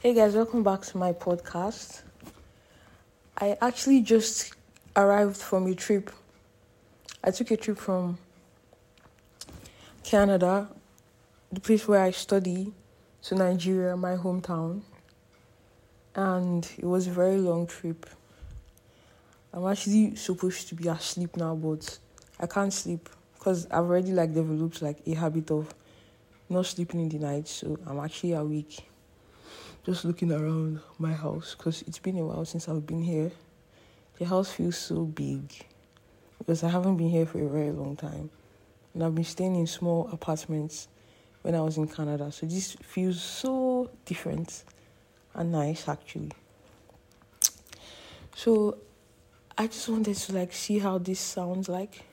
Hey guys, welcome back to my podcast. I actually just arrived from a trip. I took a trip from Canada, the place where I study, to Nigeria, my hometown. And it was a very long trip. I'm actually supposed to be asleep now, but I can't sleep because I've already like developed like a habit of not sleeping in the night, so I'm actually awake just looking around my house because it's been a while since I've been here. The house feels so big because I haven't been here for a very long time. And I've been staying in small apartments when I was in Canada. So this feels so different and nice actually. So I just wanted to like see how this sounds like.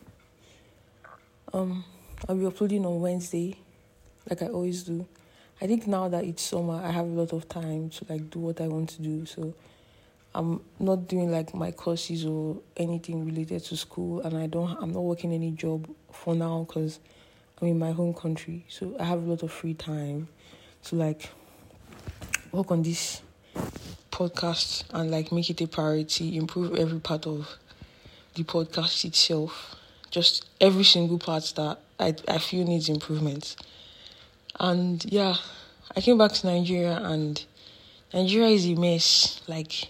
Um I'll be uploading on Wednesday, like I always do. I think now that it's summer, I have a lot of time to like do what I want to do. So I'm not doing like my courses or anything related to school, and I don't. I'm not working any job for now because I'm in my home country. So I have a lot of free time to like work on this podcast and like make it a priority, improve every part of the podcast itself. Just every single part that I I feel needs improvement. And yeah, I came back to Nigeria and Nigeria is a mess. Like,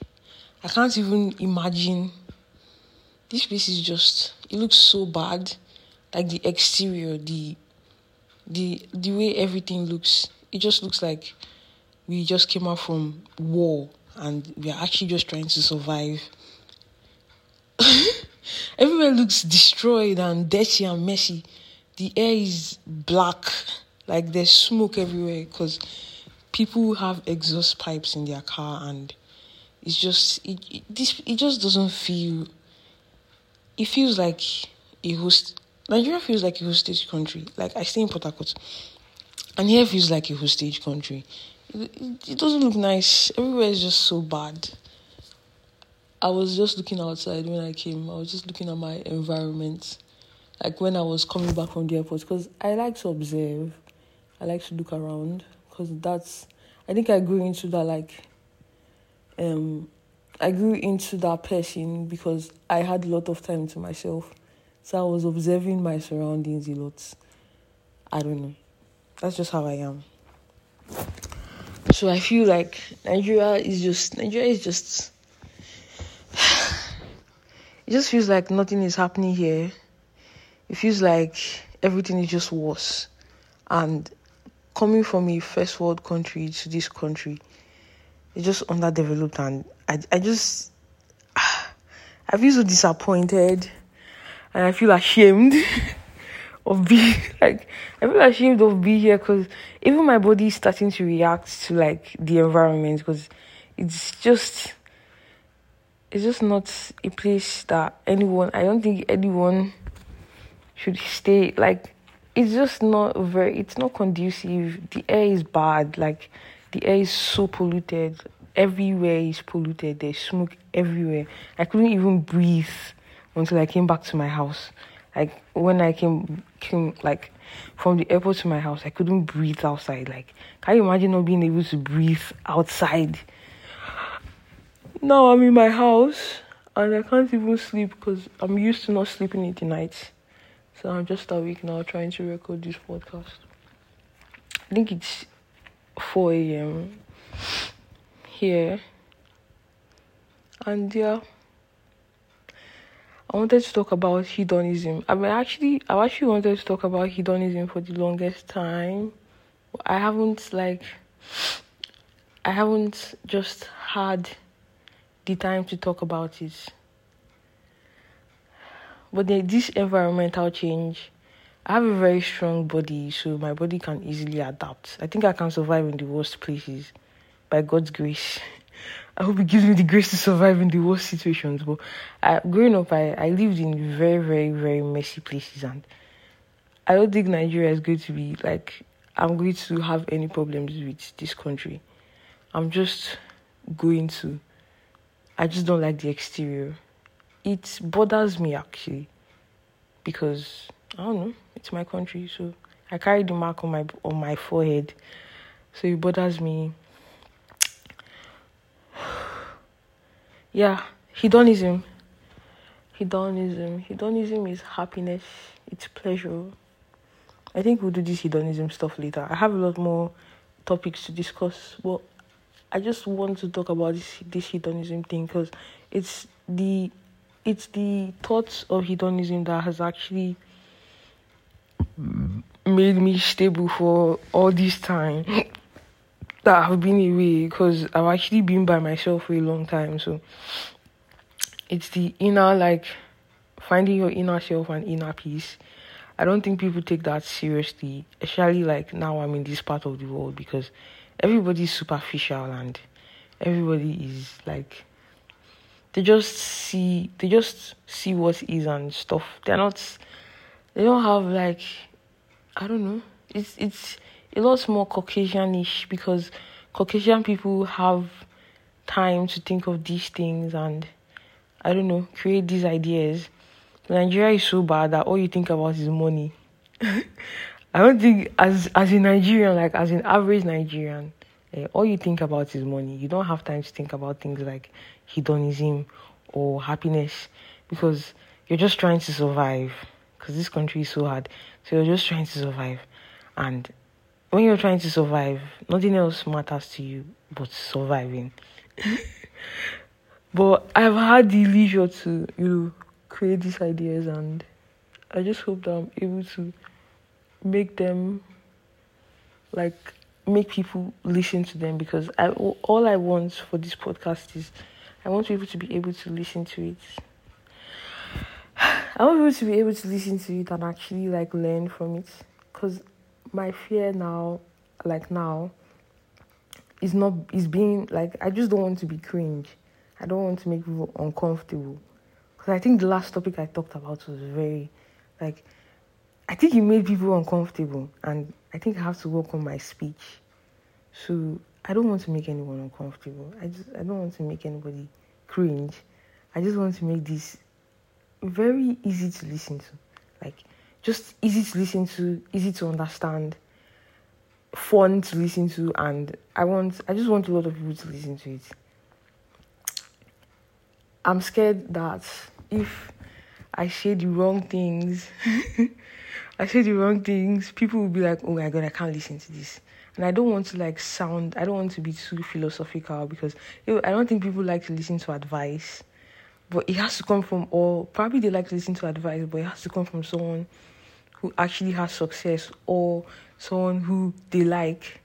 I can't even imagine. This place is just, it looks so bad. Like the exterior, the the the way everything looks, it just looks like we just came out from war and we are actually just trying to survive. Everywhere looks destroyed and dirty and messy. The air is black like there's smoke everywhere because people have exhaust pipes in their car and it's just it, it this it just doesn't feel it feels like a host Nigeria feels like a hostage country. Like I stay in Port Harcourt, and here feels like a hostage country. It, it, it doesn't look nice. Everywhere is just so bad. I was just looking outside when I came. I was just looking at my environment, like when I was coming back from the airport, because I like to observe. I like to look around because that's I think I grew into that like um I grew into that person because I had a lot of time to myself. So I was observing my surroundings a lot. I don't know. That's just how I am. So I feel like Nigeria is just Nigeria is just it just feels like nothing is happening here. It feels like everything is just worse. And coming from a first world country to this country, it's just underdeveloped, and I, I just, I feel so disappointed, and I feel ashamed of being like, I feel ashamed of being here because even my body is starting to react to like the environment because it's just, it's just not a place that anyone. I don't think anyone should stay like it's just not very it's not conducive. The air is bad like the air is so polluted. Everywhere is polluted. There's smoke everywhere. I couldn't even breathe until i came back to my house. Like when i came came like from the airport to my house i couldn't breathe outside. Like can you imagine not being able to breathe outside? Now i'm in my house and i can't even sleep because i'm used to not sleeping in the night so I'm just a week now trying to record this podcast. I think it's 4 a.m. here. And yeah, I wanted to talk about hedonism. I mean, actually, I actually wanted to talk about hedonism for the longest time. I haven't like, I haven't just had the time to talk about it. But this environmental change, I have a very strong body, so my body can easily adapt. I think I can survive in the worst places by God's grace. I hope He gives me the grace to survive in the worst situations. But I, growing up, I, I lived in very, very, very messy places, and I don't think Nigeria is going to be like I'm going to have any problems with this country. I'm just going to. I just don't like the exterior it bothers me actually because I don't know, it's my country, so I carry the mark on my on my forehead, so it bothers me. yeah, hedonism. Hedonism. Hedonism is happiness. It's pleasure. I think we'll do this hedonism stuff later. I have a lot more topics to discuss, but I just want to talk about this this hedonism thing because it's the it's the thoughts of hedonism that has actually made me stable for all this time that I've been away because I've actually been by myself for a long time. So it's the inner, like finding your inner self and inner peace. I don't think people take that seriously, especially like now I'm in this part of the world because everybody's superficial and everybody is like they just see they just see what is and stuff. They're not they don't have like I don't know. It's it's a lot more Caucasianish because Caucasian people have time to think of these things and I don't know, create these ideas. Nigeria is so bad that all you think about is money. I don't think as as a Nigerian, like as an average Nigerian, eh, all you think about is money. You don't have time to think about things like hedonism or happiness because you're just trying to survive. Because this country is so hard, so you're just trying to survive, and when you're trying to survive, nothing else matters to you but surviving. but I've had the leisure to, you know, create these ideas, and I just hope that I'm able to make them like make people listen to them because I all I want for this podcast is I want people to be able to listen to it. I want people to be able to listen to it and actually like learn from it because my fear now, like now, is not is being like I just don't want to be cringe. I don't want to make people uncomfortable. Because I think the last topic I talked about was very like I think it made people uncomfortable and I think I have to work on my speech. So I don't want to make anyone uncomfortable. I just I don't want to make anybody cringe. I just want to make this very easy to listen to. Like just easy to listen to, easy to understand, fun to listen to, and I want I just want a lot of people to listen to it. I'm scared that if I say the wrong things, I say the wrong things, people will be like, "Oh my god, I can't listen to this." And I don't want to like sound. I don't want to be too philosophical because you know, I don't think people like to listen to advice. But it has to come from, or probably they like to listen to advice, but it has to come from someone who actually has success or someone who they like.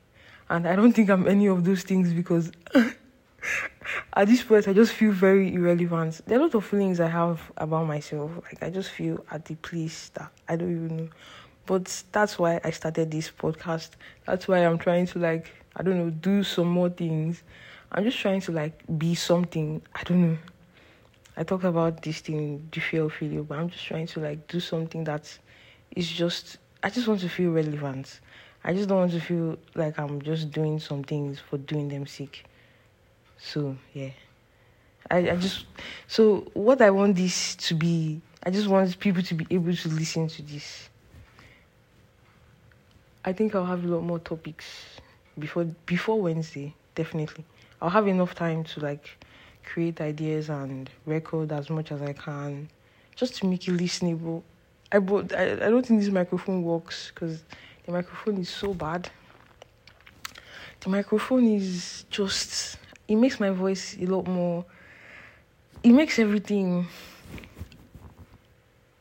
And I don't think I'm any of those things because at this point I just feel very irrelevant. There are a lot of feelings I have about myself. Like I just feel at the place that I don't even know. But that's why I started this podcast. That's why I'm trying to like I don't know, do some more things. I'm just trying to like be something. I don't know. I talk about this thing, the fear of failure, but I'm just trying to like do something that's just I just want to feel relevant. I just don't want to feel like I'm just doing some things for doing them sick. So yeah. I, I just so what I want this to be I just want people to be able to listen to this. I think I'll have a lot more topics before before Wednesday, definitely. I'll have enough time to like create ideas and record as much as I can just to make it listenable I bought. I, I don't think this microphone works because the microphone is so bad. The microphone is just. It makes my voice a lot more. It makes everything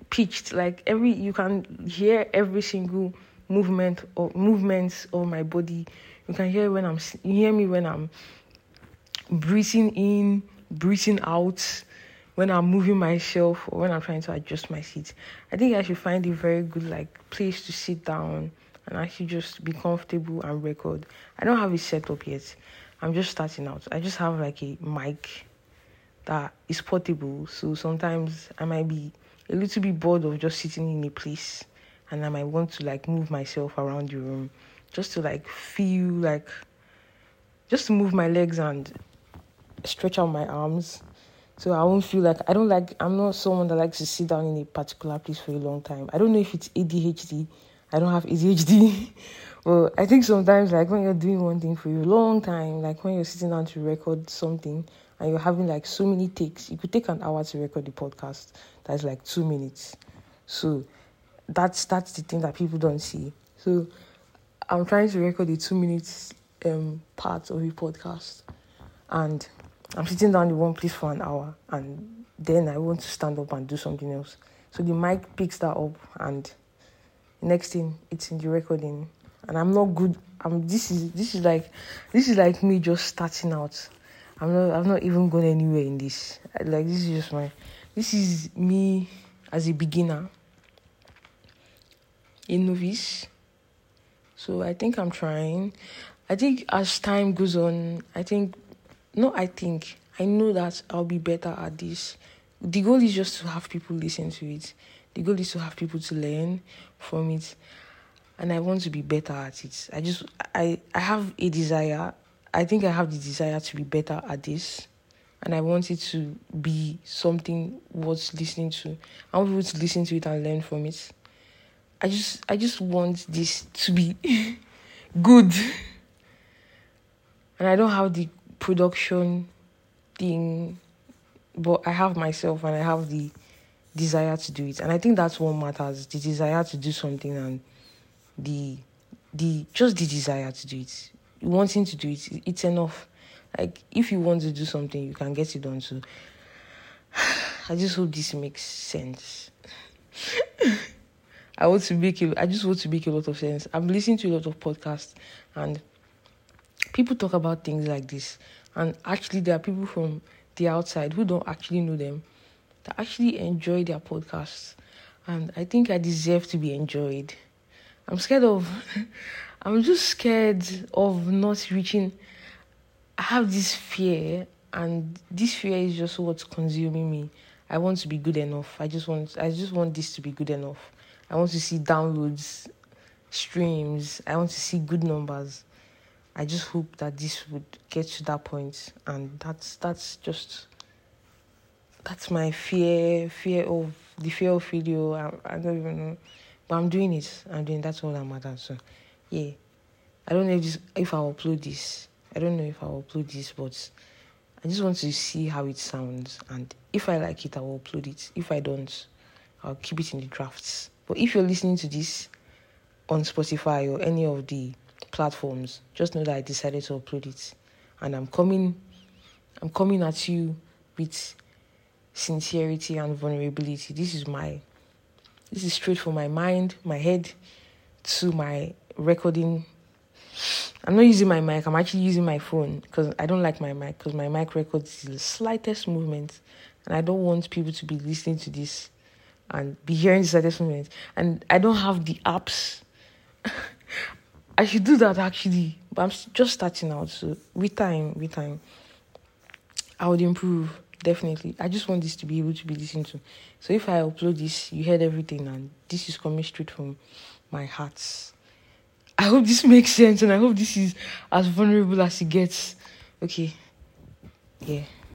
pitched. Like every you can hear every single movement or movements of my body. You can hear when I'm. You hear me when I'm breathing in, breathing out when I'm moving myself or when I'm trying to adjust my seat. I think I should find a very good like place to sit down and actually just be comfortable and record. I don't have it set up yet. I'm just starting out. I just have like a mic that is portable. So sometimes I might be a little bit bored of just sitting in a place and I might want to like move myself around the room just to like feel like just to move my legs and stretch out my arms so I won't feel like I don't like I'm not someone that likes to sit down in a particular place for a long time. I don't know if it's ADHD. I don't have ADHD. but I think sometimes like when you're doing one thing for a long time, like when you're sitting down to record something and you're having like so many takes, it could take an hour to record the podcast. That's like two minutes. So that's that's the thing that people don't see. So I'm trying to record the two minutes um part of the podcast and I'm sitting down in one place for an hour and then I want to stand up and do something else. So the mic picks that up and next thing it's in the recording and I'm not good I'm this is this is like this is like me just starting out. I'm not I've not even gone anywhere in this. Like this is just my this is me as a beginner. A novice. So I think I'm trying. I think as time goes on, I think no I think I know that I'll be better at this. The goal is just to have people listen to it. The goal is to have people to learn from it and I want to be better at it. I just I I have a desire. I think I have the desire to be better at this. And I want it to be something worth listening to. I want people to listen to it and learn from it. I just I just want this to be good. And I don't have the production thing, but I have myself and I have the desire to do it. And I think that's what matters the desire to do something and the the just the desire to do it. Wanting to do it it's enough. Like if you want to do something you can get it done so i just hope this makes sense. I want to make i just want to make a lot of sense. I'm listening to a lot of podcasts and people talk about things like this. And actually there are people from the outside who don't actually know them that actually enjoy their podcasts. And i think i deserve to be enjoyed I'm scared of, I'm just scared of not reaching. I have this fear, and this fear is just what's consuming me. I want to be good enough. I just want, I just want this to be good enough. I want to see downloads, streams. I want to see good numbers. I just hope that this would get to that point, and that's that's just that's my fear, fear of the fear of failure. I, I don't even know. But I'm doing it. I'm doing that's all that matters. So yeah. I don't know if this, if I'll upload this. I don't know if I'll upload this, but I just want to see how it sounds and if I like it I will upload it. If I don't, I'll keep it in the drafts. But if you're listening to this on Spotify or any of the platforms, just know that I decided to upload it. And I'm coming I'm coming at you with sincerity and vulnerability. This is my this is straight from my mind, my head to my recording. I'm not using my mic, I'm actually using my phone because I don't like my mic because my mic records the slightest movement and I don't want people to be listening to this and be hearing the slightest movement. And I don't have the apps. I should do that actually, but I'm just starting out. So with time, with time, I would improve definitely. I just want this to be able to be listened to. So if I upload this, you heard everything, and this is coming straight from my heart. I hope this makes sense, and I hope this is as vulnerable as it gets. Okay, yeah.